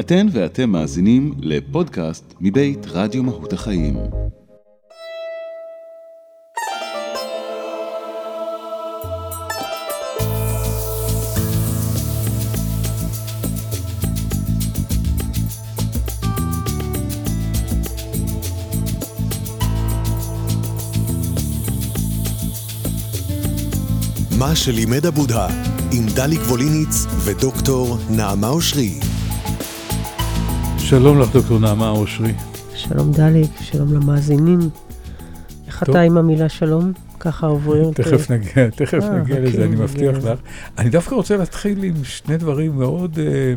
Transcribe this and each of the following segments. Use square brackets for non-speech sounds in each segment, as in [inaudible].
אתן ואתם מאזינים לפודקאסט מבית רדיו מהות החיים. מה שלימד הבודהה, עם דליק ווליניץ ודוקטור נעמה אושרי. שלום לך, דוקטור נעמה אושרי. שלום דליק, שלום למאזינים. איך. אתה עם המילה שלום? ככה עוברים. תכף נגיע, תכף אה, נגיע אוקיי, לזה, אני נגיע מבטיח. לך. אני דווקא רוצה להתחיל עם שני דברים מאוד, אה,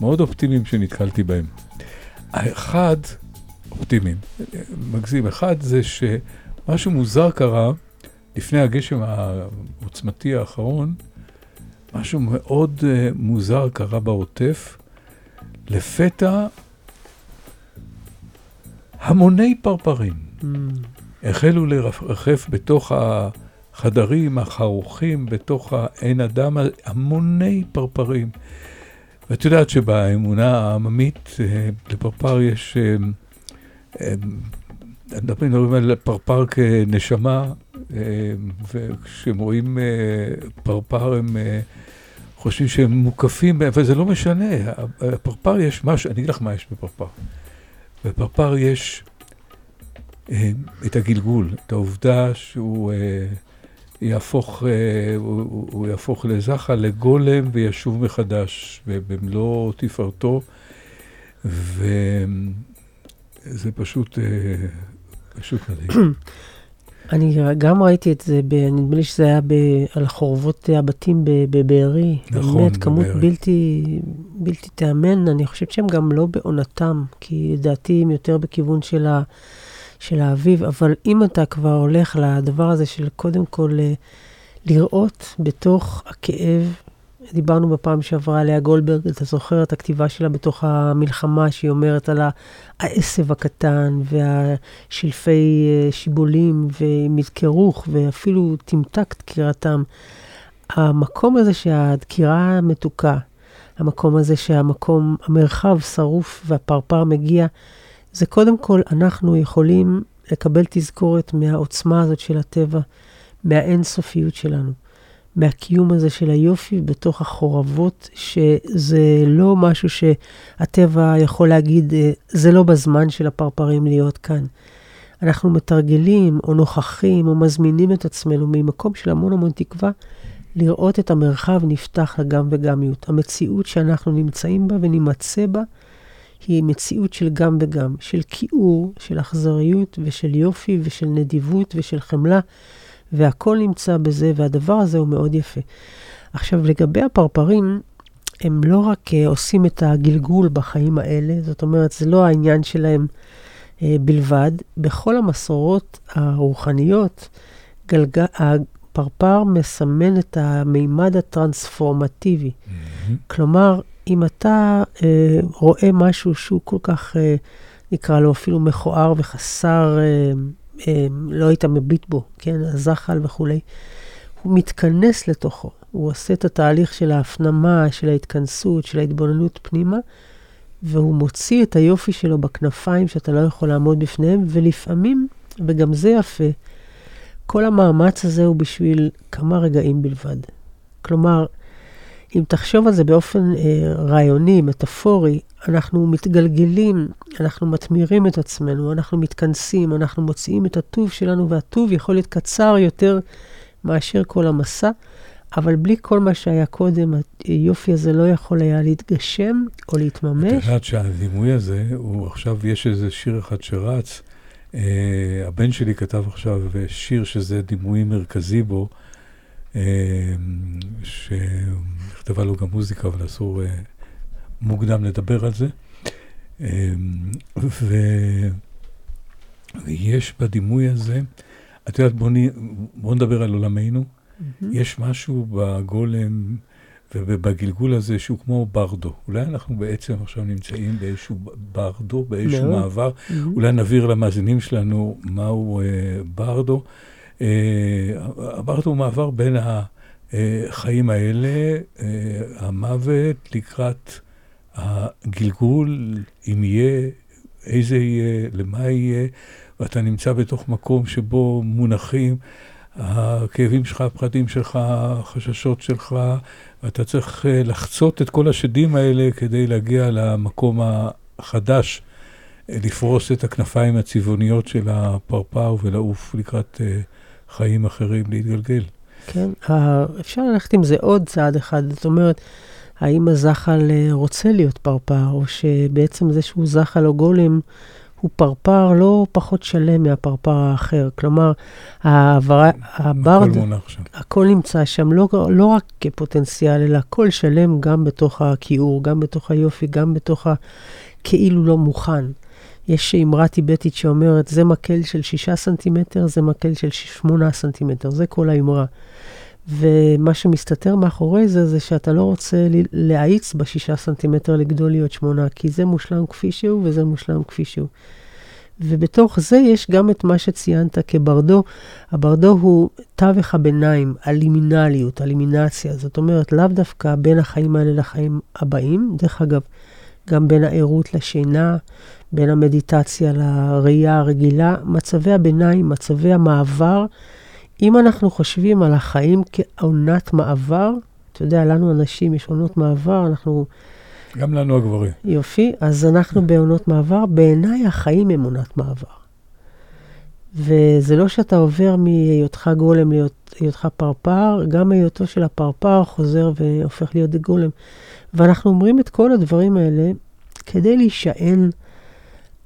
מאוד אופטימיים שנתקלתי בהם. האחד, אופטימיים, אה, מגזים, אחד זה שמשהו מוזר קרה לפני הגשם העוצמתי האחרון, משהו מאוד אה, מוזר קרה בעוטף. לפתע המוני פרפרים. Mm, החלו לרחף בתוך החדרים החרוכים, בתוך האין אדם, המוני פרפרים. ואת יודעת שבאמונה העממית אה, לפרפר יש, אה, אה, מדברים מדברים על פרפר כנשמה, וכשהם רואים פרפר הם חושבים שהם מוקפים, אבל זה לא משנה, בפרפר יש משהו, אני אגיד לך מה יש בפרפר. בפרפר יש אה, את הגלגול, את העובדה שהוא אה, יהפוך, אה, הוא, הוא- יהפוך לזחל, לגולם וישוב מחדש במלוא תפארתו, וזה פשוט, פשוט מדהים. [clears throat] אני גם ראיתי את זה, ב- נדמה לי שזה היה ב, על חורבות הבתים בבארי. נכון, באמת, כמות בבארי. בלתי, בלתי תיאמן. אני חושבת שהם גם לא בעונתם, כי לדעתי הם יותר בכיוון של, ה, של האביב. אבל אם אתה כבר הולך לדבר הזה של קודם כל אה, לראות בתוך הכאב, דיברנו בפעם שעברה על לאה גולדברג, אתה זוכר את הכתיבה שלה בתוך המלחמה, שהיא אומרת על העשב הקטן והשלפי אה, שיבולים ומזכרוך ואפילו תמתק דקירתם. המקום הזה שהדקירה מתוקה, המקום הזה שהמקום, המרחב שרוף והפרפר מגיע, זה קודם כל אנחנו יכולים לקבל תזכורת מהעוצמה הזאת של הטבע, מהאינסופיות שלנו. מהקיום הזה של היופי בתוך החורבות, שזה לא משהו שהטבע יכול להגיד, אה, זה לא בזמן של הפרפרים להיות כאן. אנחנו מתרגלים או נוכחים או מזמינים את עצמנו ממקום של המון המון תקווה, לראות את המרחב נפתח לגם וגמיות. המציאות שאנחנו נמצאים בה ונימצא בה, היא מציאות של גם וגם, של כיעור, של אכזריות ושל יופי ושל נדיבות ושל חמלה. והכל נמצא בזה, והדבר הזה הוא מאוד יפה. עכשיו, לגבי הפרפרים, הם לא רק uh, עושים את הגלגול בחיים האלה, זאת אומרת, זה לא העניין שלהם uh, בלבד. בכל המסורות הרוחניות, גלג... הפרפר מסמן את המימד הטרנספורמטיבי. כלומר, אם אתה uh, רואה משהו שהוא כל כך, uh, נקרא לו אפילו מכוער וחסר... Uh, לא היית מביט בו, כן, הזחל וכולי, הוא מתכנס לתוכו. הוא עושה את התהליך של ההפנמה, של ההתכנסות, של ההתבוננות פנימה, והוא מוציא את היופי שלו בכנפיים שאתה לא יכול לעמוד בפניהם, ולפעמים, וגם זה יפה, כל המאמץ הזה הוא בשביל כמה רגעים בלבד. כלומר, אם תחשוב על זה באופן אה, רעיוני, מטאפורי, אנחנו מתגלגלים, אנחנו מתמירים את עצמנו, אנחנו מתכנסים, אנחנו מוציאים את הטוב שלנו, והטוב יכול להיות קצר יותר מאשר כל המסע, אבל בלי כל מה שהיה קודם, היופי הזה לא יכול היה להתגשם או את להתממש. יודעת שהדימוי הזה, הוא עכשיו, יש איזה שיר אחד שרץ, אה, הבן שלי כתב עכשיו שיר שזה דימוי מרכזי בו, שנכתבה לו גם מוזיקה, אבל אסור אה, מוקדם לדבר על זה. אה, ו... ויש בדימוי הזה, את יודעת, בואו בוא נדבר על עולמנו. יש משהו בגולם ובגלגול הזה שהוא כמו ברדו. אולי אנחנו בעצם עכשיו נמצאים באיזשהו ברדו, באיזשהו מאוד. מעבר. מהמם. אולי נבהיר למאזינים שלנו מהו אה, ברדו. אה, הוא מעבר בין החיים האלה, אה, המוות לקראת הגלגול, אם יהיה, איזה יהיה, למה יהיה, ואתה נמצא בתוך מקום שבו מונחים הכאבים שלך, הפחדים שלך, החששות שלך, ואתה צריך אה, לחצות את כל השדים האלה כדי להגיע למקום החדש, לפרוס את הכנפיים הצבעוניות של הפרפר ולעוף לקראת חיים אחרים, להתגלגל. כן, אפשר ללכת עם זה עוד צעד אחד. זאת אומרת, האם הזחל רוצה להיות פרפר, או שבעצם זה שהוא זחל או גולם, הוא פרפר לא פחות שלם מהפרפר האחר. כלומר, העברה, הברד, הכל. הכל נמצא שם, לא, לא רק כפוטנציאל, אלא הכל שלם גם בתוך הכיעור, גם בתוך היופי, גם בתוך הכאילו לא מוכן. יש אמרה טיבטית שאומרת, זה מקל של שישה סנטימטר, זה מקל של שמונה סנטימטר, זה כל האמרה. ומה שמסתתר מאחורי זה, זה שאתה לא רוצה להאיץ בשישה סנטימטר לגדול להיות שמונה, כי זה מושלם כפי שהוא וזה מושלם כפי שהוא. ובתוך זה יש גם את מה שציינת כברדו. הברדו הוא תווך הביניים, הלימינליות, הלימינציה. זאת אומרת, לאו דווקא בין החיים האלה לחיים הבאים. דרך אגב, גם בין הערות לשינה, בין המדיטציה לראייה הרגילה. מצבי הביניים, מצבי המעבר. אם אנחנו חושבים על החיים כעונת מעבר, אתה יודע, לנו אנשים יש עונות מעבר, אנחנו... גם לנו הגברים. יופי, אז אנחנו בעונות מעבר. בעיניי החיים הם עונת מעבר. וזה לא שאתה עובר מהיותך גולם להיותך פרפר, גם היותו של הפרפר חוזר והופך להיות גולם. ואנחנו אומרים את כל הדברים האלה כדי להישען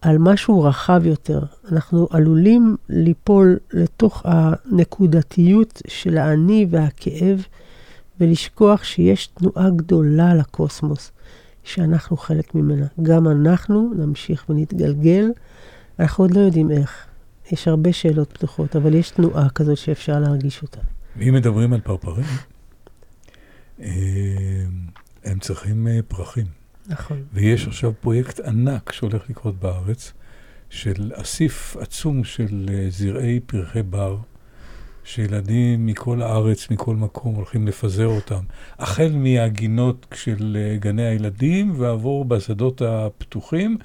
על משהו רחב יותר. אנחנו עלולים ליפול לתוך הנקודתיות של האני והכאב ולשכוח שיש תנועה גדולה לקוסמוס, שאנחנו חלק ממנה. גם אנחנו נמשיך ונתגלגל, אנחנו עוד לא יודעים איך. יש הרבה שאלות פתוחות, אבל יש תנועה כזאת שאפשר להרגיש אותה. ואם מדברים על פרפרים, [laughs] הם צריכים אה, פרחים. נכון. ויש עכשיו פרויקט ענק שהולך לקרות בארץ, של אסיף עצום של אה, זרעי פרחי בר, שילדים מכל הארץ, מכל מקום, הולכים לפזר אותם. החל מהגינות של אה, גני הילדים, ועבור בשדות הפתוחים,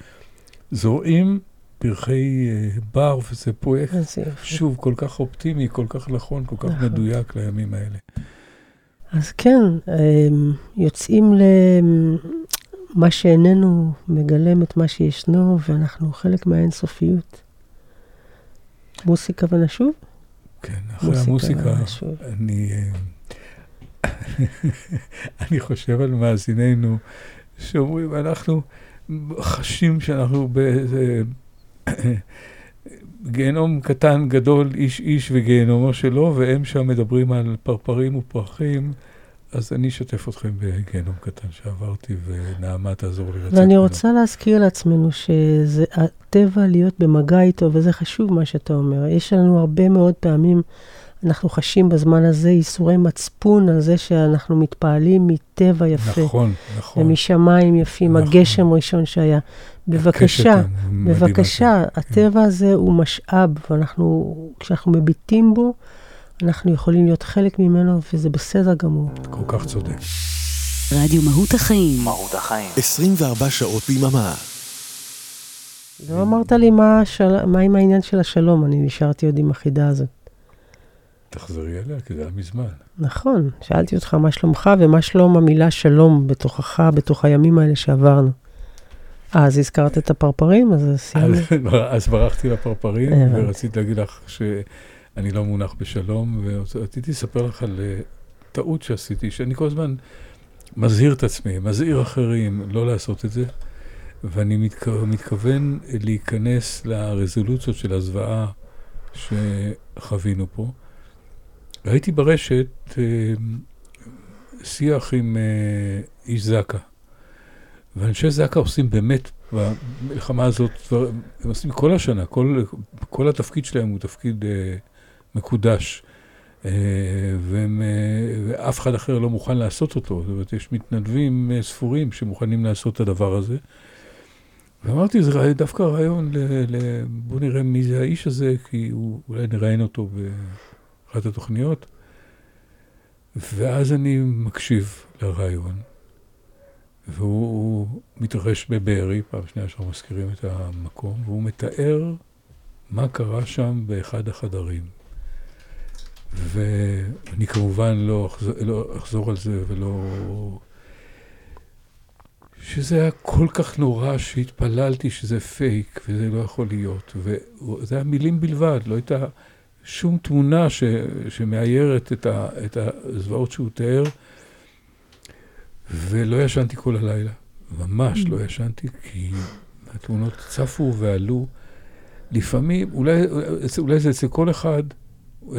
זורעים פרחי בר, וזה פרויקט, שוב, כל כך אופטימי, כל כך נכון, כל כך נכון. מדויק לימים האלה. אז כן, יוצאים מה שאיננו מגלם את מה שישנו, ואנחנו חלק מהאינסופיות. מוסיקה ונשוב? כן, אחרי המוסיקה, אני, אה, [laughs] אני חושב על מאזיננו שאומרים, אנחנו חשים שאנחנו באיזה גיהנום קטן, גדול, איש איש וגיהנומו שלו, והם שם מדברים על פרפרים ופרחים. אז אני אשתף אתכם בגיהנום קטן שעברתי, ונעמה תעזור לי לצאת ממנו. ואני רוצה להזכיר לעצמנו שזה הטבע להיות במגע איתו, וזה חשוב מה שאתה אומר. יש לנו הרבה מאוד פעמים, אנחנו חשים בזמן הזה ייסורי מצפון על זה שאנחנו מתפעלים מטבע יפה. נכון, נכון. ומשמיים יפים, נכון. הגשם ראשון שהיה. בבקשה, בבקשה, הטבע הזה הוא משאב, ואנחנו, כשאנחנו מביטים בו, אנחנו יכולים להיות חלק ממנו, וזה בסדר גמור. כל כך צודק. רדיו מהות החיים. מהות החיים. 24 שעות ביממה. לא אמרת לי מה, של... מה עם העניין של השלום, אני נשארתי עוד עם החידה הזאת. תחזרי אליה, כי זה היה מזמן. נכון, שאלתי אותך מה שלומך ומה שלום המילה שלום בתוכך, בתוך הימים האלה שעברנו. אה, אז הזכרת את הפרפרים, אז סיימנו. אז [laughs] ברחתי לפרפרים, ורציתי להגיד לך ש... אני לא מונח בשלום, ורציתי לספר לך על אה, טעות שעשיתי, שאני כל הזמן מזהיר את עצמי, מזהיר אחרים לא לעשות את זה, ואני מתכו, מתכוון להיכנס לרזולוציות של הזוועה שחווינו פה. ראיתי ברשת אה, שיח עם אה, איש זק"א, ואנשי זק"א עושים באמת, במלחמה הזאת, הם עושים כל השנה, כל, כל התפקיד שלהם הוא תפקיד... אה, מקודש, אה, והם, אה, ואף אחד אחר לא מוכן לעשות אותו. זאת אומרת, יש מתנדבים אה, ספורים שמוכנים לעשות את הדבר הזה. ואמרתי, זה דווקא רעיון, ל, ל, בואו נראה מי זה האיש הזה, כי הוא, אולי נראיין אותו באחת התוכניות. ואז אני מקשיב לרעיון, והוא מתרחש בבארי, פעם שנייה שאנחנו מזכירים את המקום, והוא מתאר מה קרה שם באחד החדרים. ואני כמובן לא אחזור, לא אחזור על זה ולא... שזה היה כל כך נורא שהתפללתי שזה פייק וזה לא יכול להיות. וזה היה מילים בלבד, לא הייתה שום תמונה ש, שמאיירת את, ה, את הזוועות שהוא תיאר. ולא ישנתי כל הלילה, ממש לא ישנתי, כי התמונות צפו ועלו. לפעמים, אולי, אולי זה אצל כל אחד,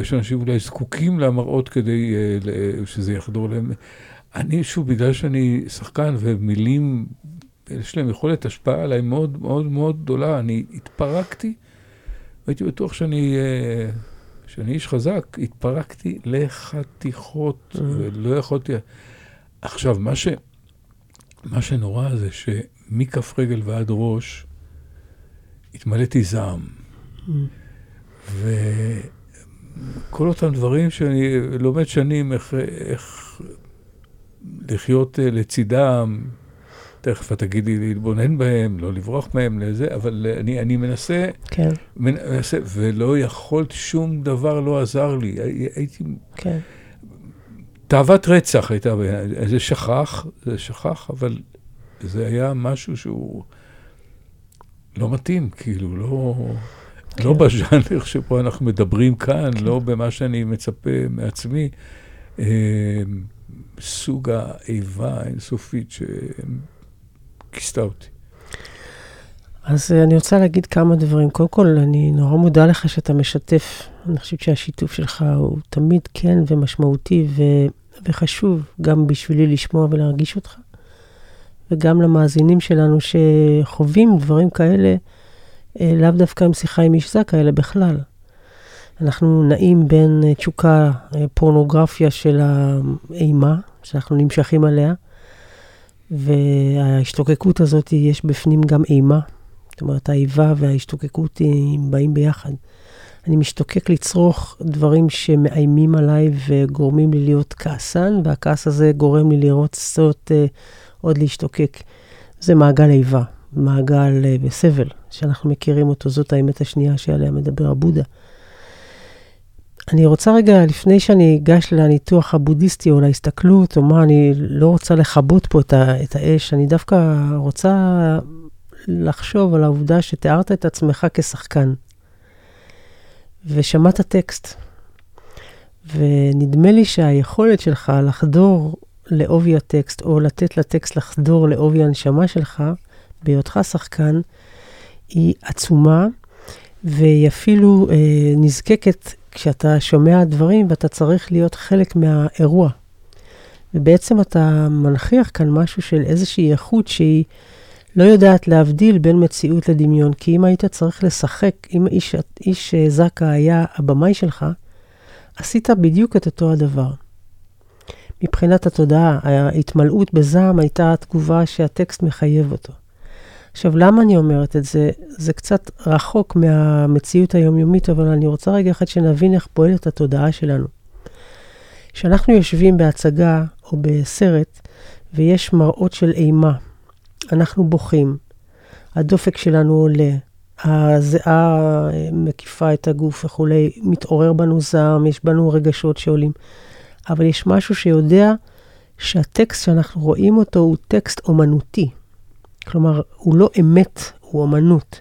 יש אנשים אולי זקוקים למראות כדי uh, שזה יחדור להם. אני, שוב, בגלל שאני שחקן ומילים, יש להם יכולת השפעה עליי מאוד מאוד מאוד גדולה, אני התפרקתי, הייתי בטוח שאני, uh, שאני איש חזק, התפרקתי לחתיכות, mm. ולא יכולתי... עכשיו, מה, ש, מה שנורא זה שמכף רגל ועד ראש התמלאתי זעם. וכל אותם דברים שאני לומד שנים איך, איך לחיות אה, לצידם, תכף את תגידי להתבונן בהם, לא לברוח מהם, לזה, אבל אני, אני מנסה, כן. מנסה, ולא יכולת, שום דבר לא עזר לי. הייתי... כן. תאוות רצח הייתה, זה שכח, זה שכח, אבל זה היה משהו שהוא לא מתאים, כאילו, לא, כן. לא בז'אנר שבו אנחנו מדברים כאן, כן. לא במה שאני מצפה מעצמי. אה, סוג האיבה האינסופית שכיסתה אותי. אז אני רוצה להגיד כמה דברים. קודם כל, אני נורא מודה לך שאתה משתף. אני חושבת שהשיתוף שלך הוא תמיד כן ומשמעותי ו... וחשוב גם בשבילי לשמוע ולהרגיש אותך, וגם למאזינים שלנו שחווים דברים כאלה, אה, לאו דווקא עם שיחה עם איש זקה, אלא בכלל. אנחנו נעים בין אה, תשוקה, אה, פורנוגרפיה של האימה, שאנחנו נמשכים עליה, וההשתוקקות הזאת, יש בפנים גם אימה. זאת אומרת, האיבה וההשתוקקות הם באים ביחד. אני משתוקק לצרוך דברים שמאיימים עליי וגורמים לי להיות כעסן, והכעס הזה גורם לי לראות uh, עוד להשתוקק. זה מעגל איבה, מעגל uh, בסבל, שאנחנו מכירים אותו, זאת האמת השנייה שעליה מדבר הבודה. אני רוצה רגע, לפני שאני אגש לניתוח הבודהיסטי או להסתכלות, או מה, אני לא רוצה לכבות פה את, ה, את האש, אני דווקא רוצה לחשוב על העובדה שתיארת את עצמך כשחקן. ושמעת טקסט. ונדמה לי שהיכולת שלך לחדור לעובי הטקסט, או לתת לטקסט לחדור לעובי הנשמה שלך, בהיותך שחקן, היא עצומה, והיא אפילו אה, נזקקת כשאתה שומע דברים ואתה צריך להיות חלק מהאירוע. ובעצם אתה מנכיח כאן משהו של איזושהי איכות שהיא לא יודעת להבדיל בין מציאות לדמיון, כי אם היית צריך לשחק, אם איש, איש זקה היה הבמאי שלך, עשית בדיוק את אותו הדבר. מבחינת התודעה, ההתמלאות בזעם הייתה התגובה שהטקסט מחייב אותו. עכשיו, למה אני אומרת את זה? זה קצת רחוק מהמציאות היומיומית, אבל אני רוצה רגע אחד שנבין איך פועלת התודעה שלנו. כשאנחנו יושבים בהצגה או בסרט, ויש מראות של אימה, אנחנו בוכים, הדופק שלנו עולה, הזיעה מקיפה את הגוף וכולי, מתעורר בנו זעם, יש בנו רגשות שעולים. אבל יש משהו שיודע שהטקסט שאנחנו רואים אותו הוא טקסט אומנותי. כלומר, הוא לא אמת, הוא אומנות.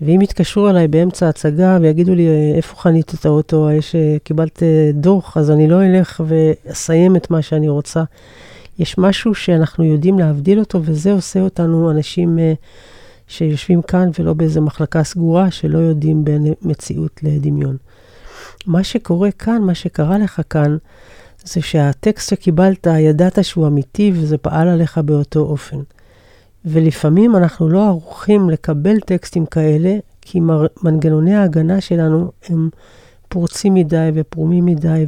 ואם יתקשרו אליי באמצע ההצגה ויגידו לי, איפה חנית את האוטו, יש, קיבלת דוח, אז אני לא אלך ואסיים את מה שאני רוצה. יש משהו שאנחנו יודעים להבדיל אותו, וזה עושה אותנו אנשים uh, שיושבים כאן ולא באיזה מחלקה סגורה, שלא יודעים בין מציאות לדמיון. מה שקורה כאן, מה שקרה לך כאן, זה שהטקסט שקיבלת, ידעת שהוא אמיתי וזה פעל עליך באותו אופן. ולפעמים אנחנו לא ערוכים לקבל טקסטים כאלה, כי מנגנוני ההגנה שלנו הם פורצים מדי ופרומים מדי,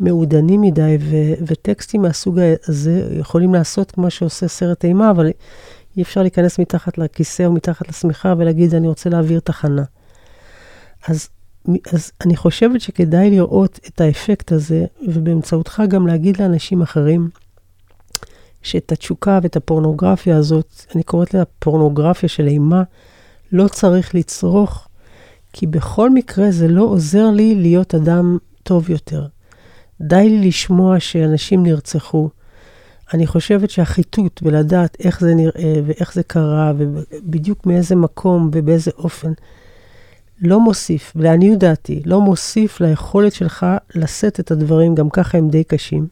מעודנים מדי, ו- וטקסטים מהסוג הזה יכולים לעשות כמו שעושה סרט אימה, אבל אי אפשר להיכנס מתחת לכיסא או מתחת לשמיכה ולהגיד, אני רוצה להעביר תחנה. אז, אז אני חושבת שכדאי לראות את האפקט הזה, ובאמצעותך גם להגיד לאנשים אחרים, שאת התשוקה ואת הפורנוגרפיה הזאת, אני קוראת לה פורנוגרפיה של אימה, לא צריך לצרוך, כי בכל מקרה זה לא עוזר לי להיות אדם טוב יותר. די לי לשמוע שאנשים נרצחו. אני חושבת שהחיטוט בלדעת איך זה נראה ואיך זה קרה ובדיוק מאיזה מקום ובאיזה אופן, לא מוסיף, לעניות דעתי, לא מוסיף ליכולת שלך לשאת את הדברים, גם ככה הם די קשים.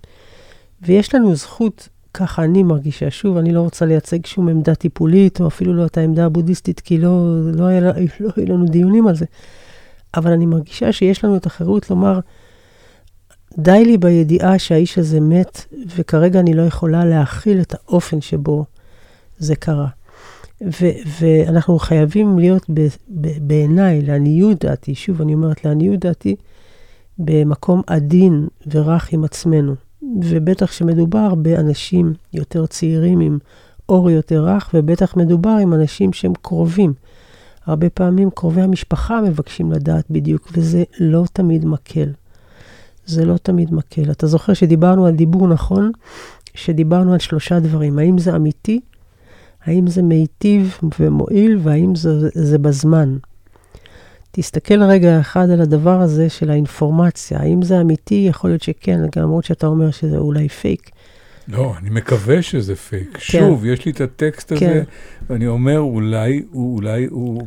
ויש לנו זכות, ככה אני מרגישה, שוב, אני לא רוצה לייצג שום עמדה טיפולית, או אפילו לא את העמדה הבודהיסטית, כי לא, לא, היה, [laughs] לא היו לנו דיונים על זה. אבל אני מרגישה שיש לנו את החירות לומר, די לי בידיעה שהאיש הזה מת, וכרגע אני לא יכולה להכיל את האופן שבו זה קרה. ו- ואנחנו חייבים להיות ב- ב- בעיניי, לעניות דעתי, שוב, אני אומרת לעניות דעתי, במקום עדין ורך עם עצמנו. ובטח שמדובר באנשים יותר צעירים עם אור יותר רך, ובטח מדובר עם אנשים שהם קרובים. הרבה פעמים קרובי המשפחה מבקשים לדעת בדיוק, וזה לא תמיד מקל. זה לא תמיד מקל. אתה זוכר שדיברנו על דיבור נכון? שדיברנו על שלושה דברים. האם זה אמיתי? האם זה מיטיב ומועיל? והאם זה, זה בזמן? תסתכל רגע אחד על הדבר הזה של האינפורמציה. האם זה אמיתי? יכול להיות שכן, למרות שאתה אומר שזה אולי פייק. לא, אני מקווה שזה פייק. כן. שוב, יש לי את הטקסט הזה, כן. ואני אומר, אולי, אולי הוא...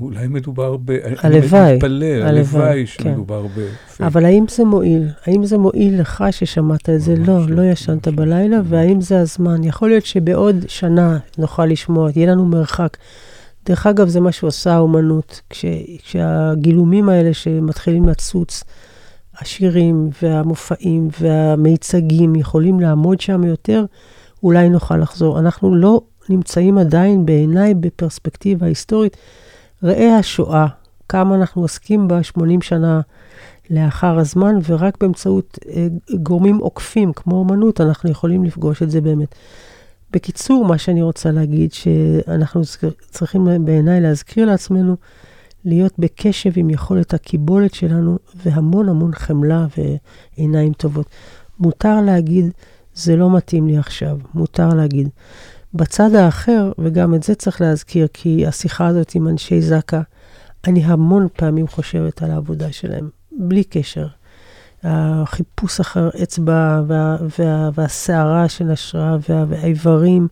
אולי מדובר ב... הלוואי. אני מתפלל, הלוואי שמדובר כן. בפייק. אבל האם זה מועיל? האם זה מועיל לך ששמעת את זה? לא, לא ישנת בלילה, והאם זה הזמן? יכול להיות שבעוד שנה נוכל לשמוע, יהיה לנו מרחק. דרך אגב, זה מה שעושה האומנות, כש, כשהגילומים האלה שמתחילים לצוץ, השירים והמופעים והמיצגים יכולים לעמוד שם יותר, אולי נוכל לחזור. אנחנו לא נמצאים עדיין בעיניי בפרספקטיבה היסטורית. ראה השואה, כמה אנחנו עוסקים בה 80 שנה לאחר הזמן, ורק באמצעות אה, גורמים עוקפים, כמו אמנות, אנחנו יכולים לפגוש את זה באמת. בקיצור, מה שאני רוצה להגיד, שאנחנו צריכים בעיניי להזכיר לעצמנו להיות בקשב עם יכולת הקיבולת שלנו, והמון המון חמלה ועיניים טובות. מותר להגיד, זה לא מתאים לי עכשיו, מותר להגיד. בצד האחר, וגם את זה צריך להזכיר, כי השיחה הזאת עם אנשי זק"א, אני המון פעמים חושבת על העבודה שלהם, בלי קשר. החיפוש אחר אצבע וה, וה, והסערה שנשרה וה, והאיברים,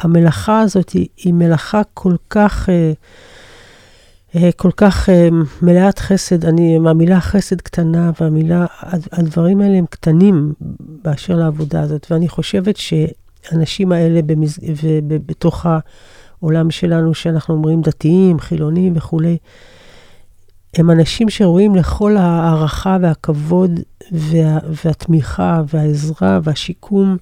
המלאכה הזאת היא, היא מלאכה כל כך, אה, אה, כל כך אה, מלאת חסד. אני, המילה חסד קטנה והמילה, הדברים האלה הם קטנים באשר לעבודה הזאת, ואני חושבת ש... האנשים האלה במז... ובתוך העולם שלנו, שאנחנו אומרים דתיים, חילונים וכולי, הם אנשים שראויים לכל ההערכה והכבוד וה... והתמיכה והעזרה והשיקום,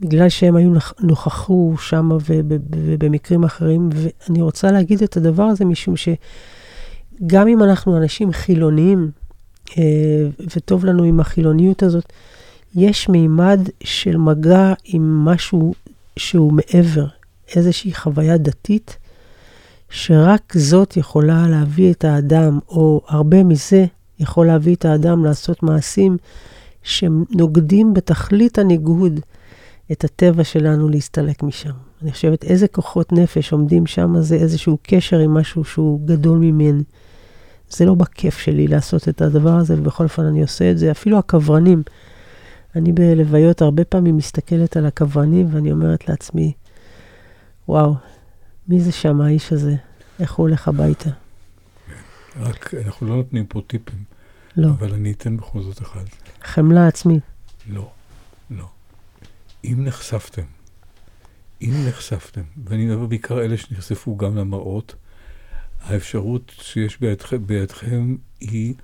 בגלל שהם היו נוכחו שם ובמקרים אחרים. ואני רוצה להגיד את הדבר הזה משום שגם אם אנחנו אנשים חילוניים, אה, וטוב לנו עם החילוניות הזאת, יש מימד של מגע עם משהו שהוא מעבר, איזושהי חוויה דתית, שרק זאת יכולה להביא את האדם, או הרבה מזה יכול להביא את האדם לעשות מעשים שנוגדים בתכלית הניגוד את הטבע שלנו להסתלק משם. אני חושבת איזה כוחות נפש עומדים שם, זה איזשהו קשר עם משהו שהוא גדול ממני. זה לא בכיף שלי לעשות את הדבר הזה, ובכל אופן אני עושה את זה. אפילו הקברנים, אני בלוויות הרבה פעמים מסתכלת על הכוונים ואני אומרת לעצמי, וואו, מי זה שם האיש הזה? איך הוא הולך הביתה? רק, אנחנו לא נותנים פה טיפים. לא. אבל אני אתן בכל זאת אחד. חמלה עצמית. לא, לא. אם נחשפתם, אם נחשפתם, ואני מדבר בעיקר אלה שנחשפו גם למראות, האפשרות שיש בידכם, בידכם היא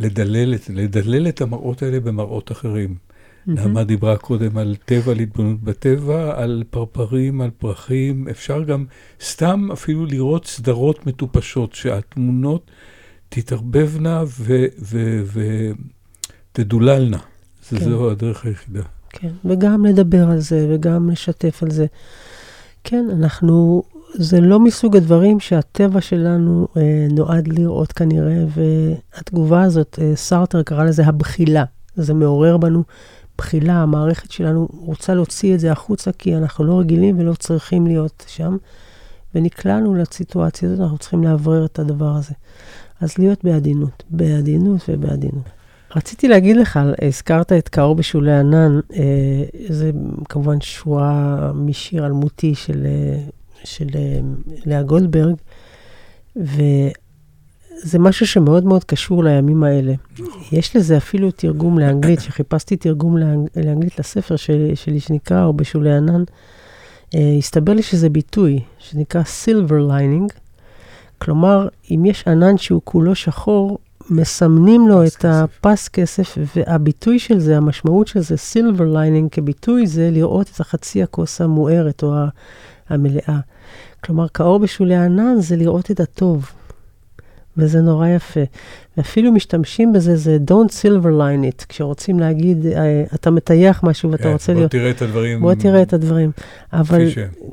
לדלל את, לדלל את המראות האלה במראות אחרים. נעמה דיברה קודם על טבע, על התבוננות בטבע, על פרפרים, על פרחים. אפשר גם סתם אפילו לראות סדרות מטופשות, שהתמונות תתערבבנה ותדוללנה. כן. זו הדרך היחידה. כן, וגם לדבר על זה, וגם לשתף על זה. כן, אנחנו זה לא מסוג הדברים שהטבע שלנו אה, נועד לראות כנראה, והתגובה הזאת, אה, סארטר קרא לזה הבחילה. זה מעורר בנו בחילה, המערכת שלנו רוצה להוציא את זה החוצה, כי אנחנו לא רגילים ולא צריכים להיות שם. ונקלענו לסיטואציה הזאת, אנחנו צריכים לאוורר את הדבר הזה. אז להיות בעדינות, בעדינות ובעדינות. רציתי להגיד לך, הזכרת את קאור בשולי ענן, אה, זה כמובן שורה משיר אלמותי של, אה, של אה, לאה גולדברג, וזה משהו שמאוד מאוד קשור לימים האלה. יש לזה אפילו תרגום לאנגלית, שחיפשתי תרגום לאנג, לאנגלית לספר שלי, שלי שנקרא, או בשולי ענן, הסתבר לי שזה ביטוי, שנקרא Silver Lining. כלומר, אם יש ענן שהוא כולו שחור, מסמנים לו את הפס כסף, והביטוי של זה, המשמעות של זה, silver lining כביטוי, זה לראות את החצי הכוס המוארת או המלאה. כלומר, כאור בשולי הענן זה לראות את הטוב, וזה נורא יפה. ואפילו משתמשים בזה, זה Don't Silver Line It, כשרוצים להגיד, אה, אתה מטייח משהו ואתה כן, רוצה להיות... בוא תראה את הדברים. בוא תראה את הדברים. אבל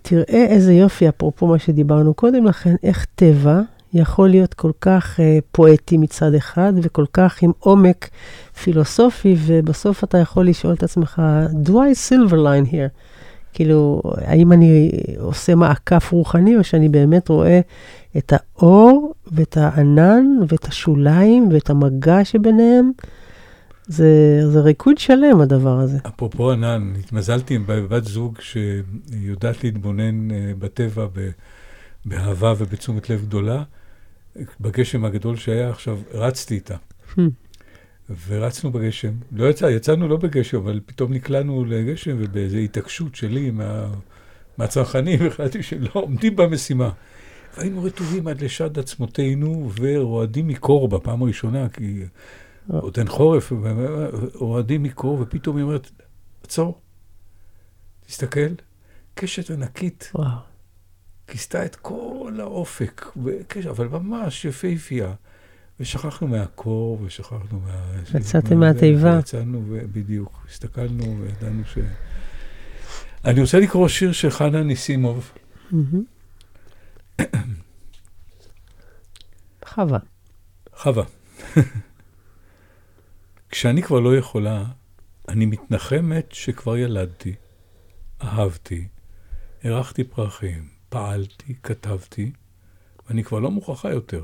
תראה איזה יופי, אפרופו מה שדיברנו קודם לכן, איך טבע יכול להיות כל כך uh, פואטי מצד אחד, וכל כך עם עומק פילוסופי, ובסוף אתה יכול לשאול את עצמך, do I silver line here? כאילו, האם אני עושה מעקף רוחני, או שאני באמת רואה את האור, ואת הענן, ואת השוליים, ואת המגע שביניהם? זה, זה ריקוד שלם, הדבר הזה. אפרופו ענן, התמזלתי עם בת זוג שיודעת להתבונן אה, בטבע באהבה ובתשומת לב גדולה. בגשם הגדול שהיה עכשיו, רצתי איתה. ורצנו בגשם. לא יצא, יצאנו לא בגשם, אבל פתאום נקלענו לגשם, ובאיזו התעקשות שלי מה, מהצרכנים, [laughs] החלטתי שלא עומדים במשימה. והיינו רטובים עד לשד עצמותינו, ורועדים מקור בפעם הראשונה, כי עוד אין חורף, רועדים מקור, ופתאום היא אומרת, עצור, תסתכל, קשת ענקית. וואו. כיסתה את כל האופק, אבל ממש יפהפייה. ושכחנו מהקור, ושכחנו מה... יצאתם מהתיבה. יצאנו, בדיוק, הסתכלנו וידענו ש... אני רוצה לקרוא שיר של חנה ניסימוב. חווה. חווה. [laughs] כשאני כבר לא יכולה, אני מתנחמת שכבר ילדתי, אהבתי, הרחתי פרחים, פעלתי, כתבתי, ואני כבר לא מוכרחה יותר.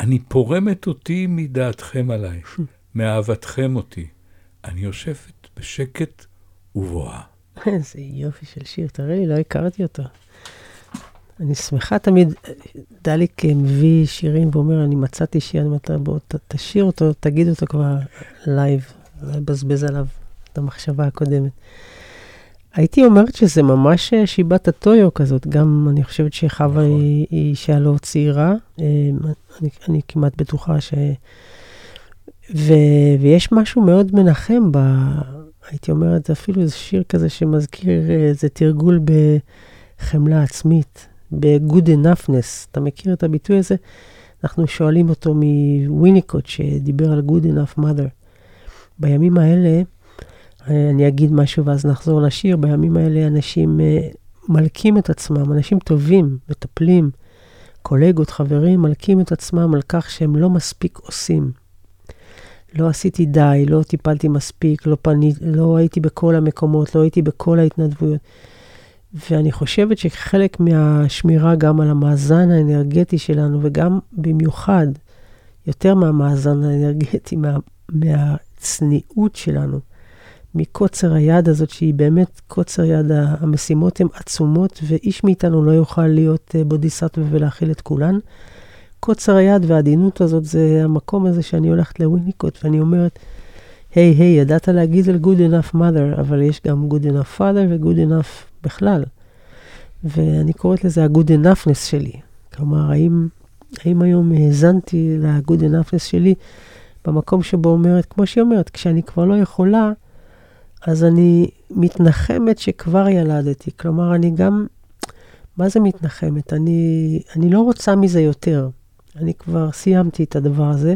אני פורמת אותי מדעתכם עליי, מאהבתכם אותי. אני יושבת בשקט ובואה. איזה יופי של שיר, תראה לי, לא הכרתי אותו. אני שמחה תמיד, דליק מביא שירים ואומר, אני מצאתי שיר, אני אומרת, בוא, תשאיר אותו, תגיד אותו כבר live, לבזבז עליו את המחשבה הקודמת. הייתי אומרת שזה ממש אה, שיבת הטויו כזאת, גם אני חושבת שחווה נכון. היא, היא אישה לא צעירה, אה, אני, אני כמעט בטוחה ש... ו, ויש משהו מאוד מנחם ב... הייתי אומרת, זה אפילו איזה שיר כזה שמזכיר איזה תרגול בחמלה עצמית, ב-good enoughness. אתה מכיר את הביטוי הזה? אנחנו שואלים אותו מוויניקוט, שדיבר על good enough mother. בימים האלה, אני אגיד משהו ואז נחזור לשיר. בימים האלה אנשים אה, מלקים את עצמם, אנשים טובים, מטפלים, קולגות, חברים, מלקים את עצמם על כך שהם לא מספיק עושים. לא עשיתי די, לא טיפלתי מספיק, לא, פני, לא הייתי בכל המקומות, לא הייתי בכל ההתנדבויות. ואני חושבת שחלק מהשמירה גם על המאזן האנרגטי שלנו, וגם במיוחד, יותר מהמאזן האנרגטי, מה, מהצניעות שלנו, מקוצר היד הזאת, שהיא באמת קוצר יד, המשימות הן עצומות, ואיש מאיתנו לא יוכל להיות אה, בודיסטווה ולהכיל את כולן. קוצר היד והעדינות הזאת זה המקום הזה שאני הולכת לוויניקוט, ואני אומרת, היי, hey, היי, hey, ידעת להגיד על good enough mother, אבל יש גם good enough father ו-good enough בכלל. ואני קוראת לזה ה-good enoughness שלי. כלומר, האם, האם היום האזנתי ל-good enoughness שלי במקום שבו אומרת, כמו שהיא אומרת, כשאני כבר לא יכולה, אז אני מתנחמת שכבר ילדתי. כלומר, אני גם, מה זה מתנחמת? אני, אני לא רוצה מזה יותר. אני כבר סיימתי את הדבר הזה,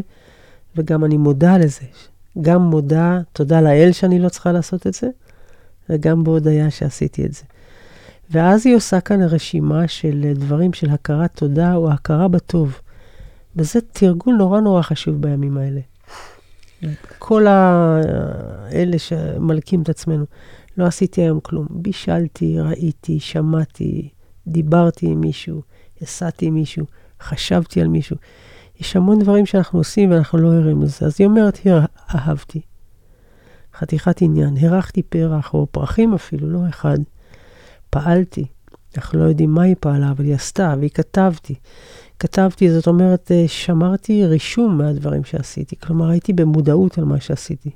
וגם אני מודה לזה. גם מודה, תודה לאל שאני לא צריכה לעשות את זה, וגם בהודיה שעשיתי את זה. ואז היא עושה כאן רשימה של דברים של הכרת תודה או הכרה בטוב. וזה תרגול נורא נורא חשוב בימים האלה. כל האלה שמלקים את עצמנו. לא עשיתי היום כלום. בישלתי, ראיתי, שמעתי, דיברתי עם מישהו, הסעתי מישהו, חשבתי על מישהו. יש המון דברים שאנחנו עושים ואנחנו לא ערים לזה. אז היא אומרת, אהבתי. חתיכת עניין. הרחתי פרח, או פרחים אפילו, לא אחד. פעלתי. אנחנו לא יודעים מה היא פעלה, אבל היא עשתה, והיא כתבתי. כתבתי, זאת אומרת, אה, שמרתי רישום מהדברים שעשיתי. כלומר, הייתי במודעות על מה שעשיתי.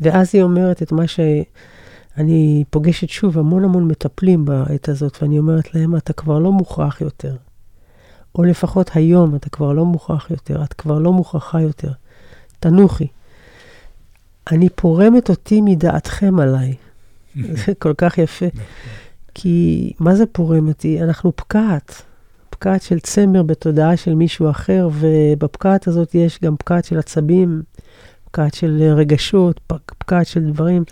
ואז היא אומרת את מה שאני פוגשת שוב המון המון מטפלים בעת הזאת, ואני אומרת להם, אתה כבר לא מוכרח יותר. או לפחות היום אתה כבר לא מוכרח יותר, את כבר לא מוכרחה יותר. תנוחי. אני פורמת אותי מדעתכם עליי. [laughs] זה כל כך יפה. כי מה זה פורם אותי? אנחנו פקעת. פקעת של צמר בתודעה של מישהו אחר, ובפקעת הזאת יש גם פקעת של עצבים, פקעת של רגשות, פקעת של דברים.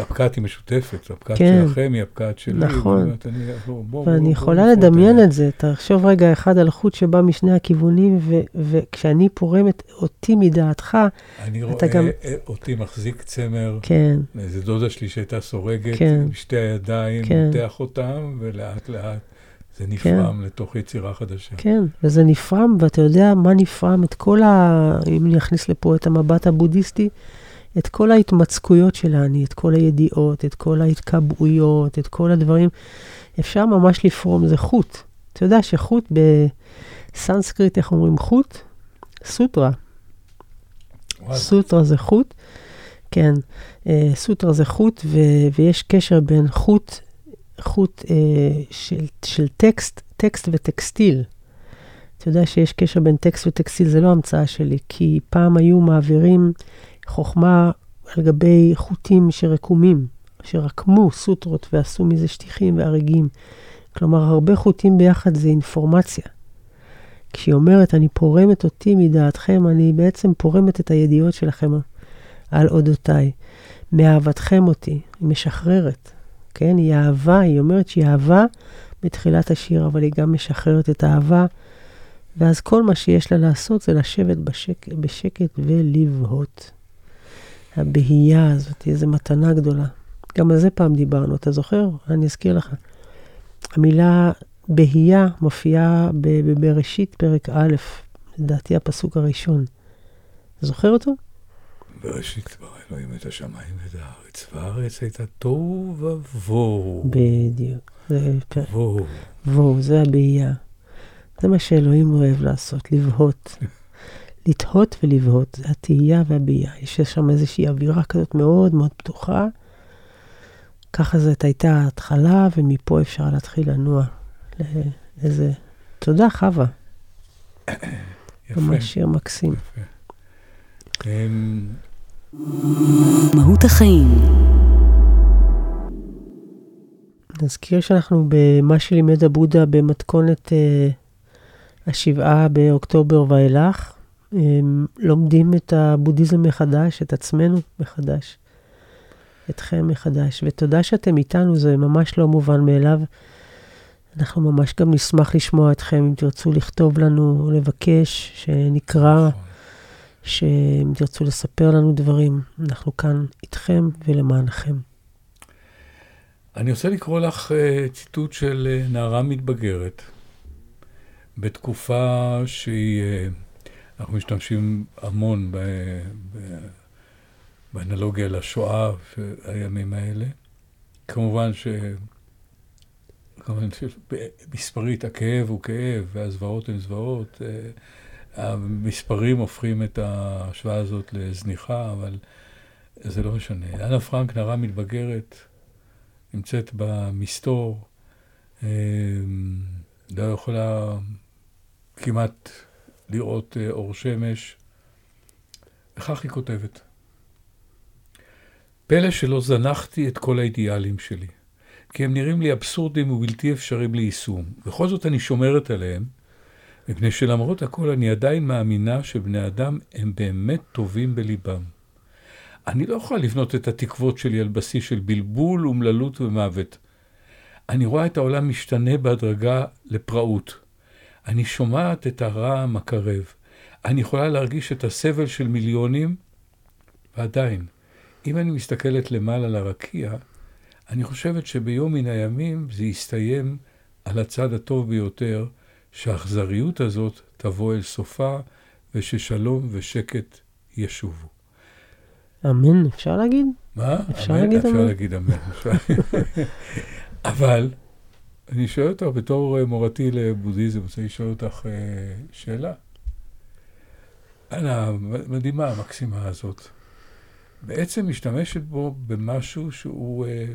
הפקעת היא משותפת, הפקעת כן. שלכם היא הפקעת שלי. נכון. באמת, אני, בוא, בוא, ואני בוא, יכולה בוא לדמיין עליה. את זה. תחשוב רגע אחד על חוט שבא משני הכיוונים, ו- וכשאני פורמת אותי מדעתך, אני אתה רואה גם- אותי מחזיק צמר, כן, איזה דודה שלי שהייתה סורגת, כן. עם שתי הידיים, כן. מותח אותם, ולאט לאט זה נפרם לתוך יצירה חדשה. כן, וזה נפרם, ואתה יודע מה נפרם? את כל ה... אם אני אכניס לפה את המבט הבודהיסטי, את כל ההתמצקויות של האני, את כל הידיעות, את כל ההתקבעויות, את כל הדברים, אפשר ממש לפרום, זה חוט. אתה יודע שחוט בסנסקריט, איך אומרים חוט? סוטרה. וואלה. סוטרה זה חוט, כן, אה, סוטרה זה חוט, ו- ויש קשר בין חוט, חוט אה, של, של טקסט, טקסט וטקסטיל. אתה יודע שיש קשר בין טקסט וטקסטיל, זה לא המצאה שלי, כי פעם היו מעבירים חוכמה על גבי חוטים שרקומים, שרקמו סוטרות ועשו מזה שטיחים והריגים. כלומר, הרבה חוטים ביחד זה אינפורמציה. כשהיא אומרת, אני פורמת אותי מדעתכם, אני בעצם פורמת את הידיעות שלכם על אודותיי. מאהבתכם אותי, היא משחררת, כן? היא אהבה, היא אומרת שהיא אהבה בתחילת השיר, אבל היא גם משחררת את האהבה, ואז כל מה שיש לה לעשות זה לשבת בשק, בשקט ולבהות. הבהייה הזאת, איזו מתנה גדולה. גם על זה פעם דיברנו, אתה זוכר? אני אזכיר לך. המילה בהייה מופיעה בבראשית פרק א', לדעתי הפסוק הראשון. זוכר אותו? בראשית ברא אלוהים את השמיים ואת הארץ, והארץ הייתה תוהו ובוהו. בדיוק. פרק. בוהו. וואו, זה הבהייה. זה מה שאלוהים אוהב לעשות, לבהות. [laughs] לתהות ולבהות, זה התהייה והבהייה. יש שם איזושהי אווירה כזאת מאוד מאוד פתוחה. ככה זאת הייתה ההתחלה, ומפה אפשר להתחיל לנוע לאיזה... תודה, חווה. [coughs] יפה. ממש שיר מקסים. יפה. מהות החיים, נזכיר שאנחנו במה שלימד הבודה במתכונת אה, השבעה באוקטובר ואילך. אה, לומדים את הבודהיזם מחדש, את עצמנו מחדש, אתכם מחדש. ותודה שאתם איתנו, זה ממש לא מובן מאליו. אנחנו ממש גם נשמח לשמוע אתכם, אם תרצו לכתוב לנו, לבקש, שנקרא, נכון. שאם תרצו לספר לנו דברים, אנחנו כאן איתכם ולמענכם. אני רוצה לקרוא לך אה, ציטוט של אה, נערה מתבגרת, בתקופה שהיא, אה, אנחנו משתמשים המון ב, ב, באנלוגיה לשואה והימים האלה. כמובן ש... כמובן שמספרית הכאב הוא כאב והזוועות הן זוועות. המספרים הופכים את ההשוואה הזאת לזניחה, אבל זה לא משנה. אנה פרנק, נערה מתבגרת, נמצאת במסתור, אה, לא יכולה כמעט לראות אה, אור שמש, וכך היא כותבת: פלא שלא זנחתי את כל האידיאלים שלי, כי הם נראים לי אבסורדים ובלתי אפשריים ליישום. בכל זאת אני שומרת עליהם, מפני שלמרות הכל אני עדיין מאמינה שבני אדם הם באמת טובים בליבם. אני לא יכולה לבנות את התקוות שלי על בסיס של בלבול, אומללות ומוות. אני רואה את העולם משתנה בהדרגה לפראות. אני שומעת את הרעם הקרב. אני יכולה להרגיש את הסבל של מיליונים, ועדיין, אם אני מסתכלת למעלה לרקיע, אני חושבת שביום מן הימים זה יסתיים על הצד הטוב ביותר, שהאכזריות הזאת תבוא אל סופה, וששלום ושקט ישובו. אמן, אפשר להגיד? מה? אפשר אמן? להגיד אפשר אמן? להגיד אמן. [laughs] אבל, אני שואל אותך, בתור אה, מורתי לבודהיזם, רוצה לשאול אותך אה, שאלה. אנה, מדהימה המקסימה הזאת. בעצם משתמשת בו במשהו שהוא אה,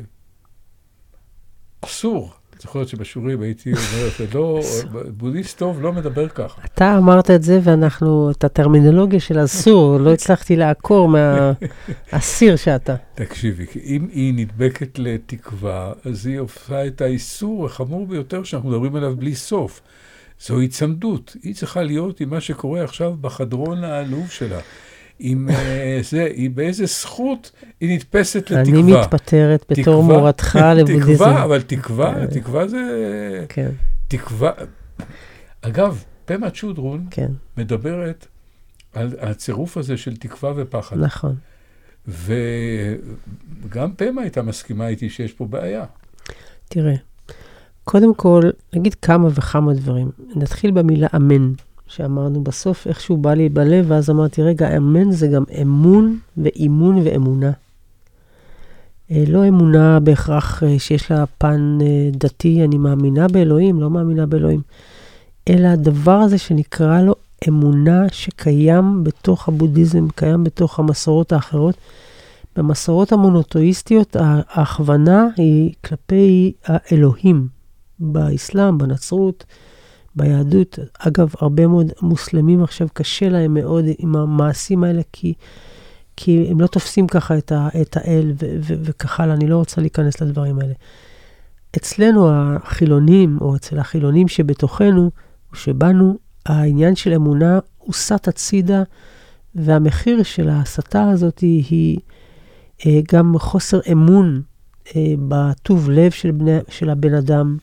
אסור. זוכרת שבשיעורים הייתי אומר, זה לא, בודהיסט טוב לא מדבר ככה. אתה אמרת את זה, ואנחנו, את הטרמינולוגיה של אסור, לא הצלחתי לעקור מהאסיר שאתה. תקשיבי, אם היא נדבקת לתקווה, אז היא עושה את האיסור החמור ביותר שאנחנו מדברים עליו בלי סוף. זו היצמדות. היא צריכה להיות עם מה שקורה עכשיו בחדרון העלוב שלה. עם אה, זה, היא באיזה זכות היא נתפסת לתקווה. אני מתפטרת בתור מורתך [laughs] לבודהיזם. תקווה, אבל תקווה, תקווה זה... כן, תקווה... אגב, פמה צ'ודרון כן, מדברת על הצירוף הזה של תקווה ופחד. נכון. וגם פמה הייתה מסכימה איתי שיש פה בעיה. תראה, קודם כל, נגיד כמה וכמה דברים. נתחיל במילה אמן, שאמרנו בסוף, איכשהו בא לי בלב, ואז אמרתי, רגע, אמן זה גם אמון ואימון ואמונה. אה, לא אמונה בהכרח אה, שיש לה פן אה, דתי, אני מאמינה באלוהים, לא מאמינה באלוהים, אלא הדבר הזה שנקרא לו אמונה שקיים בתוך הבודהיזם, קיים בתוך המסורות האחרות. במסורות המונותואיסטיות ההכוונה היא כלפי האלוהים. באסלאם, בנצרות, ביהדות. אגב, הרבה מאוד מוסלמים עכשיו קשה להם מאוד עם המעשים האלה, כי, כי הם לא תופסים ככה את, ה, את האל ו- ו- וכך הלאה, אני לא רוצה להיכנס לדברים האלה. אצלנו החילונים, או אצל החילונים שבתוכנו, או שבנו, העניין של אמונה הוסט הצידה, והמחיר של ההסתה הזאת היא, אה, גם חוסר אמון אה, בטוב לב של, בני, של הבן אדם,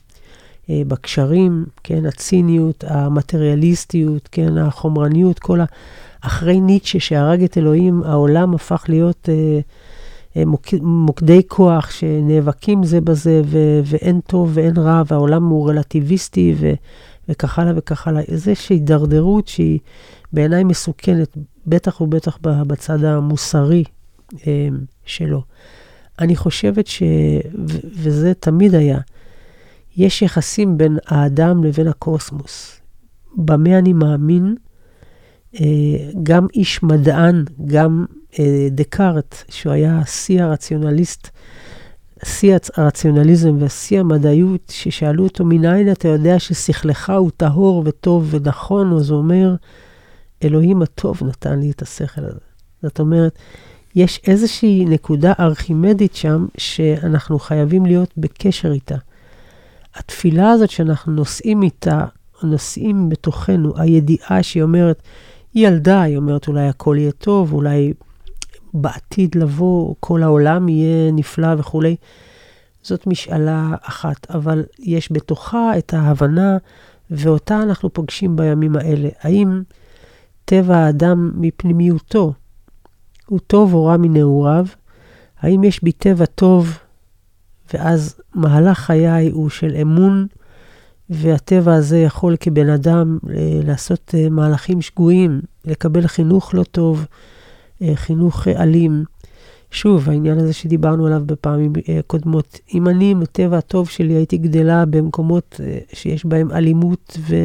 בקשרים, כן, הציניות, המטריאליסטיות, כן, החומרניות, כל ה... אחרי ניטשה שהרג את אלוהים, העולם הפך להיות אה, אה, מוק, מוקדי כוח שנאבקים זה בזה, ו, ואין טוב ואין רע, והעולם הוא רלטיביסטי, ו, וכך הלאה וכך הלאה. איזושהי הידרדרות שהיא בעיניי מסוכנת, בטח ובטח בצד המוסרי אה, שלו. אני חושבת ש... ו- וזה תמיד היה, יש יחסים בין האדם לבין הקוסמוס. במה אני מאמין? אה, גם איש מדען, גם אה, דקארט, שהוא היה שיא הרציונליסט, שיא הרציונליזם ושיא המדעיות, ששאלו אותו, מניין אתה יודע ששכלך הוא טהור וטוב ונכון? אז הוא אומר, אלוהים הטוב נתן לי את השכל הזה. זאת אומרת, יש איזושהי נקודה ארכימדית שם, שאנחנו חייבים להיות בקשר איתה. התפילה הזאת שאנחנו נושאים איתה, נושאים בתוכנו, הידיעה שהיא אומרת, היא ילדה, היא אומרת אולי הכל יהיה טוב, אולי בעתיד לבוא כל העולם יהיה נפלא וכולי. זאת משאלה אחת, אבל יש בתוכה את ההבנה, ואותה אנחנו פוגשים בימים האלה. האם טבע האדם מפנימיותו הוא טוב או רע מנעוריו? האם יש בי טבע טוב, ואז מהלך חיי הוא של אמון, והטבע הזה יכול כבן אדם לעשות מהלכים שגויים, לקבל חינוך לא טוב, חינוך אלים. שוב, העניין הזה שדיברנו עליו בפעמים קודמות, אם אני עם הטבע הטוב שלי הייתי גדלה במקומות שיש בהם אלימות ו...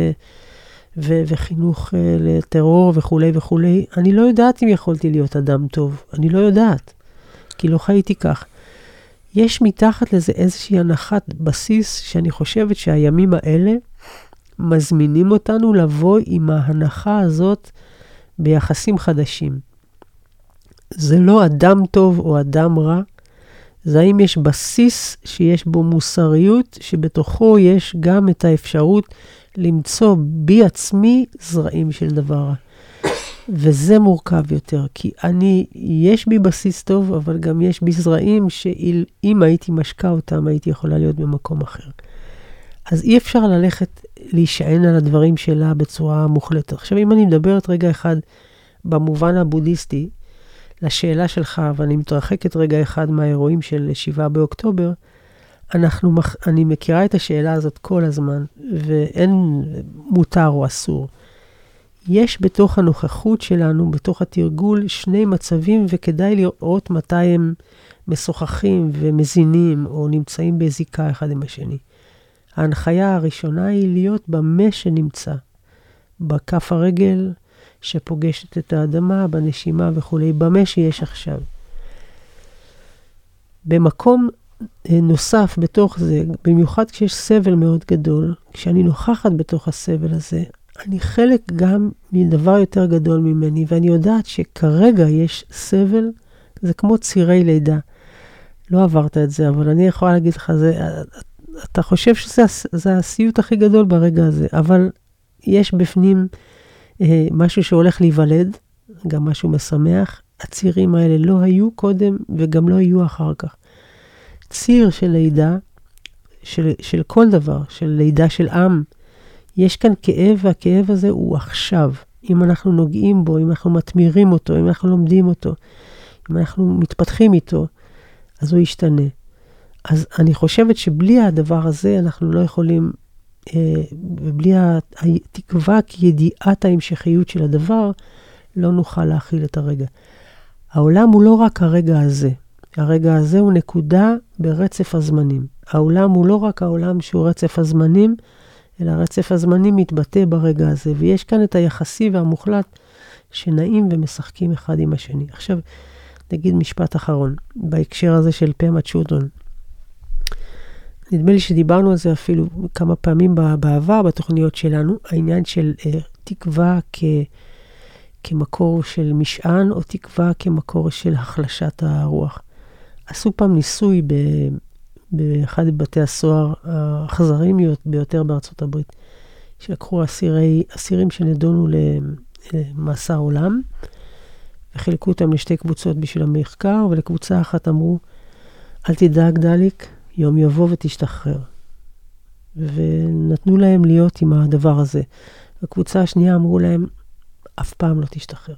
ו- וחינוך uh, לטרור וכולי וכולי, אני לא יודעת אם יכולתי להיות אדם טוב. אני לא יודעת, כי לא חייתי כך. יש מתחת לזה איזושהי הנחת בסיס שאני חושבת שהימים האלה מזמינים אותנו לבוא עם ההנחה הזאת ביחסים חדשים. זה לא אדם טוב או אדם רע, זה האם יש בסיס שיש בו מוסריות, שבתוכו יש גם את האפשרות למצוא בי עצמי זרעים של דבר רע. וזה מורכב יותר, כי אני, יש בי בסיס טוב, אבל גם יש בי זרעים שאם הייתי משקה אותם, הייתי יכולה להיות במקום אחר. אז אי אפשר ללכת להישען על הדברים שלה בצורה מוחלטת. עכשיו, אם אני מדברת רגע אחד במובן הבודהיסטי, לשאלה שלך, ואני מתרחקת רגע אחד מהאירועים של 7 באוקטובר, אנחנו, אני מכירה את השאלה הזאת כל הזמן, ואין מותר או אסור. יש בתוך הנוכחות שלנו, בתוך התרגול, שני מצבים, וכדאי לראות מתי הם משוחחים ומזינים, או נמצאים בזיקה אחד עם השני. ההנחיה הראשונה היא להיות במה שנמצא, בכף הרגל שפוגשת את האדמה, בנשימה וכולי, במה שיש עכשיו. במקום אה, נוסף בתוך זה, במיוחד כשיש סבל מאוד גדול, כשאני נוכחת בתוך הסבל הזה, אני חלק גם מדבר יותר גדול ממני, ואני יודעת שכרגע יש סבל, זה כמו צירי לידה. לא עברת את זה, אבל אני יכולה להגיד לך, זה, אתה חושב שזה הסיוט הכי גדול ברגע הזה, אבל יש בפנים אה, משהו שהולך להיוולד, גם משהו משמח. הצירים האלה לא היו קודם וגם לא יהיו אחר כך. ציר של לידה, של, של כל דבר, של לידה של עם, יש כאן כאב, והכאב הזה הוא עכשיו. אם אנחנו נוגעים בו, אם אנחנו מתמירים אותו, אם אנחנו לומדים אותו, אם אנחנו מתפתחים איתו, אז הוא ישתנה. אז אני חושבת שבלי הדבר הזה אנחנו לא יכולים, אה, ובלי התקווה כידיעת ההמשכיות של הדבר, לא נוכל להכיל את הרגע. העולם הוא לא רק הרגע הזה. הרגע הזה הוא נקודה ברצף הזמנים. העולם הוא לא רק העולם שהוא רצף הזמנים, אלא רצף הזמנים מתבטא ברגע הזה, ויש כאן את היחסי והמוחלט שנעים ומשחקים אחד עם השני. עכשיו, נגיד משפט אחרון, בהקשר הזה של פמה צ'ודון. נדמה לי שדיברנו על זה אפילו כמה פעמים בעבר בתוכניות שלנו, העניין של uh, תקווה כ, כמקור של משען, או תקווה כמקור של החלשת הרוח. עשו פעם ניסוי ב, באחד מבתי הסוהר האכזריים ביותר בארצות הברית, שלקחו אסירי, אסירים שנדונו למאסר עולם, וחילקו אותם לשתי קבוצות בשביל המחקר, ולקבוצה אחת אמרו, אל תדאג, דליק, יום יבוא ותשתחרר. ונתנו להם להיות עם הדבר הזה. הקבוצה השנייה אמרו להם, אף פעם לא תשתחרר.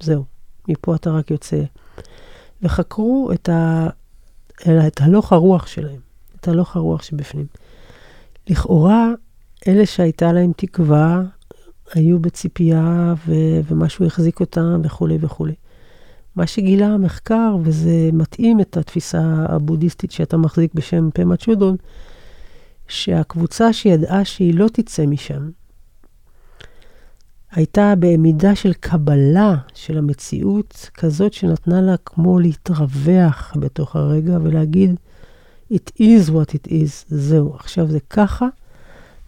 זהו, מפה אתה רק יוצא. וחקרו את, ה... את הלוך הרוח שלהם, את הלוך הרוח שבפנים. לכאורה, אלה שהייתה להם תקווה, היו בציפייה ו... ומשהו החזיק אותם וכולי וכולי. מה שגילה המחקר, וזה מתאים את התפיסה הבודהיסטית שאתה מחזיק בשם פמה צ'ודון, שהקבוצה שידעה שהיא לא תצא משם, הייתה במידה של קבלה של המציאות, כזאת שנתנה לה כמו להתרווח בתוך הרגע ולהגיד, it is what it is, זהו, עכשיו זה ככה,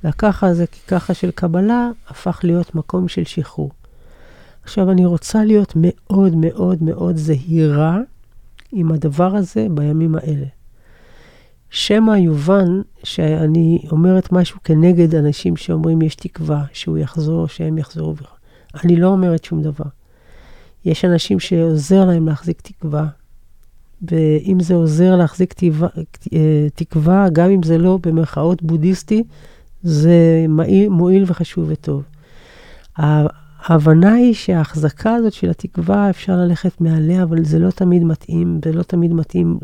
והככה הזה ככה של קבלה הפך להיות מקום של שחרור. עכשיו, אני רוצה להיות מאוד מאוד מאוד זהירה עם הדבר הזה בימים האלה. שמא יובן שאני אומרת משהו כנגד אנשים שאומרים יש תקווה שהוא יחזור, שהם יחזרו. אני לא אומרת שום דבר. יש אנשים שעוזר להם להחזיק תקווה, ואם זה עוזר להחזיק תקווה, תקווה גם אם זה לא במרכאות בודהיסטי, זה מועיל וחשוב וטוב. ההבנה היא שההחזקה הזאת של התקווה, אפשר ללכת מעליה, אבל זה לא תמיד מתאים, זה לא תמיד מתאים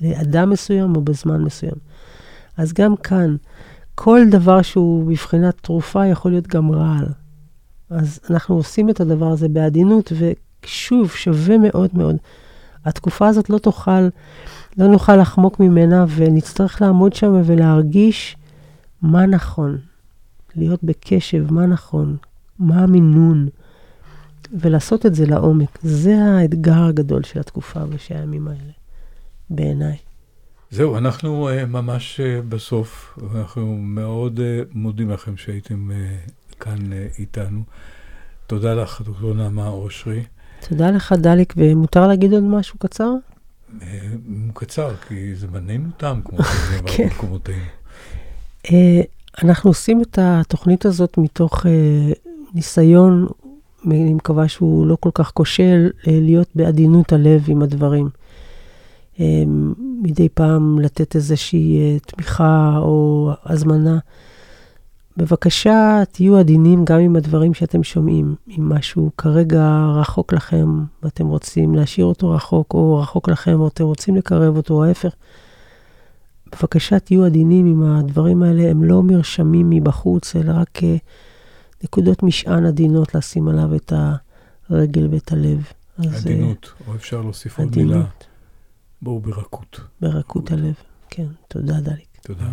לאדם מסוים או בזמן מסוים. אז גם כאן, כל דבר שהוא בבחינת תרופה יכול להיות גם רעל. אז אנחנו עושים את הדבר הזה בעדינות, ושוב, שווה מאוד מאוד. התקופה הזאת לא תוכל, לא נוכל לחמוק ממנה, ונצטרך לעמוד שם ולהרגיש מה נכון. להיות בקשב, מה נכון, מה המינון, ולעשות את זה לעומק. זה האתגר הגדול של התקופה ושל הימים האלה, בעיניי. זהו, אנחנו uh, ממש uh, בסוף, ואנחנו מאוד uh, מודים לכם שהייתם uh, כאן uh, איתנו. תודה לך, דוקטור נעמה אושרי. תודה לך, דליק, ומותר להגיד עוד משהו קצר? Uh, קצר, כי זה בנינו טעם, כמו [laughs] שזה כן. במקומותינו. Uh, אנחנו עושים את התוכנית הזאת מתוך... ניסיון, אני מקווה שהוא לא כל כך כושל, אה, להיות בעדינות הלב עם הדברים. אמ, מדי פעם לתת איזושהי אה, תמיכה או הזמנה. בבקשה, תהיו עדינים גם עם הדברים שאתם שומעים. אם משהו כרגע רחוק לכם ואתם רוצים להשאיר אותו רחוק, או רחוק לכם ואתם רוצים לקרב אותו, או ההפך, בבקשה תהיו עדינים עם הדברים האלה. הם לא מרשמים מבחוץ, אלא רק uh, נקודות משען עדינות לשים עליו את הרגל ואת הלב. אז, עדינות, uh, או אפשר להוסיף עוד מילה. בואו ברכות. ברכות הלב, כן. תודה, דליק. תודה.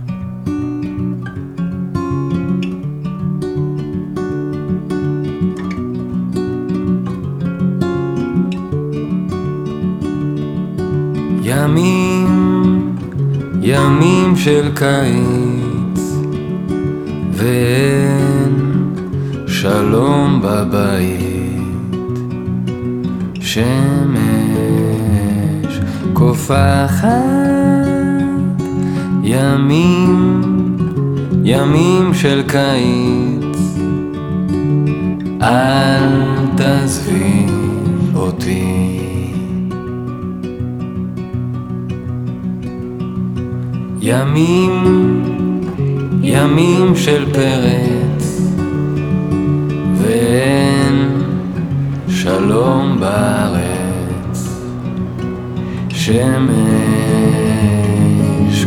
ימים, ימים של קיץ, ואין שלום בבית. שמש קופחת, ימים, ימים של קיץ, אל תעזבי אותי. ימים, ימים של פרץ, ואין שלום בארץ. שמש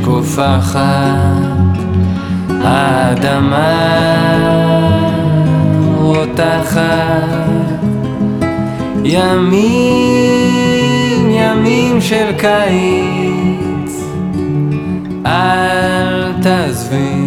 קופחת, האדמה רותחת, ימים, ימים של קיץ. אל תעזבי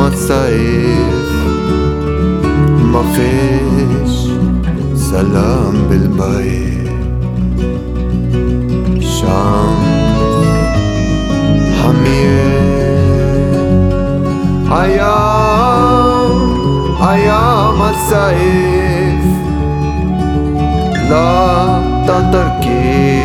היה מצעף, מפש, סלם בלבית, שם המיר, היה, היה מצעף, לה תתרקינה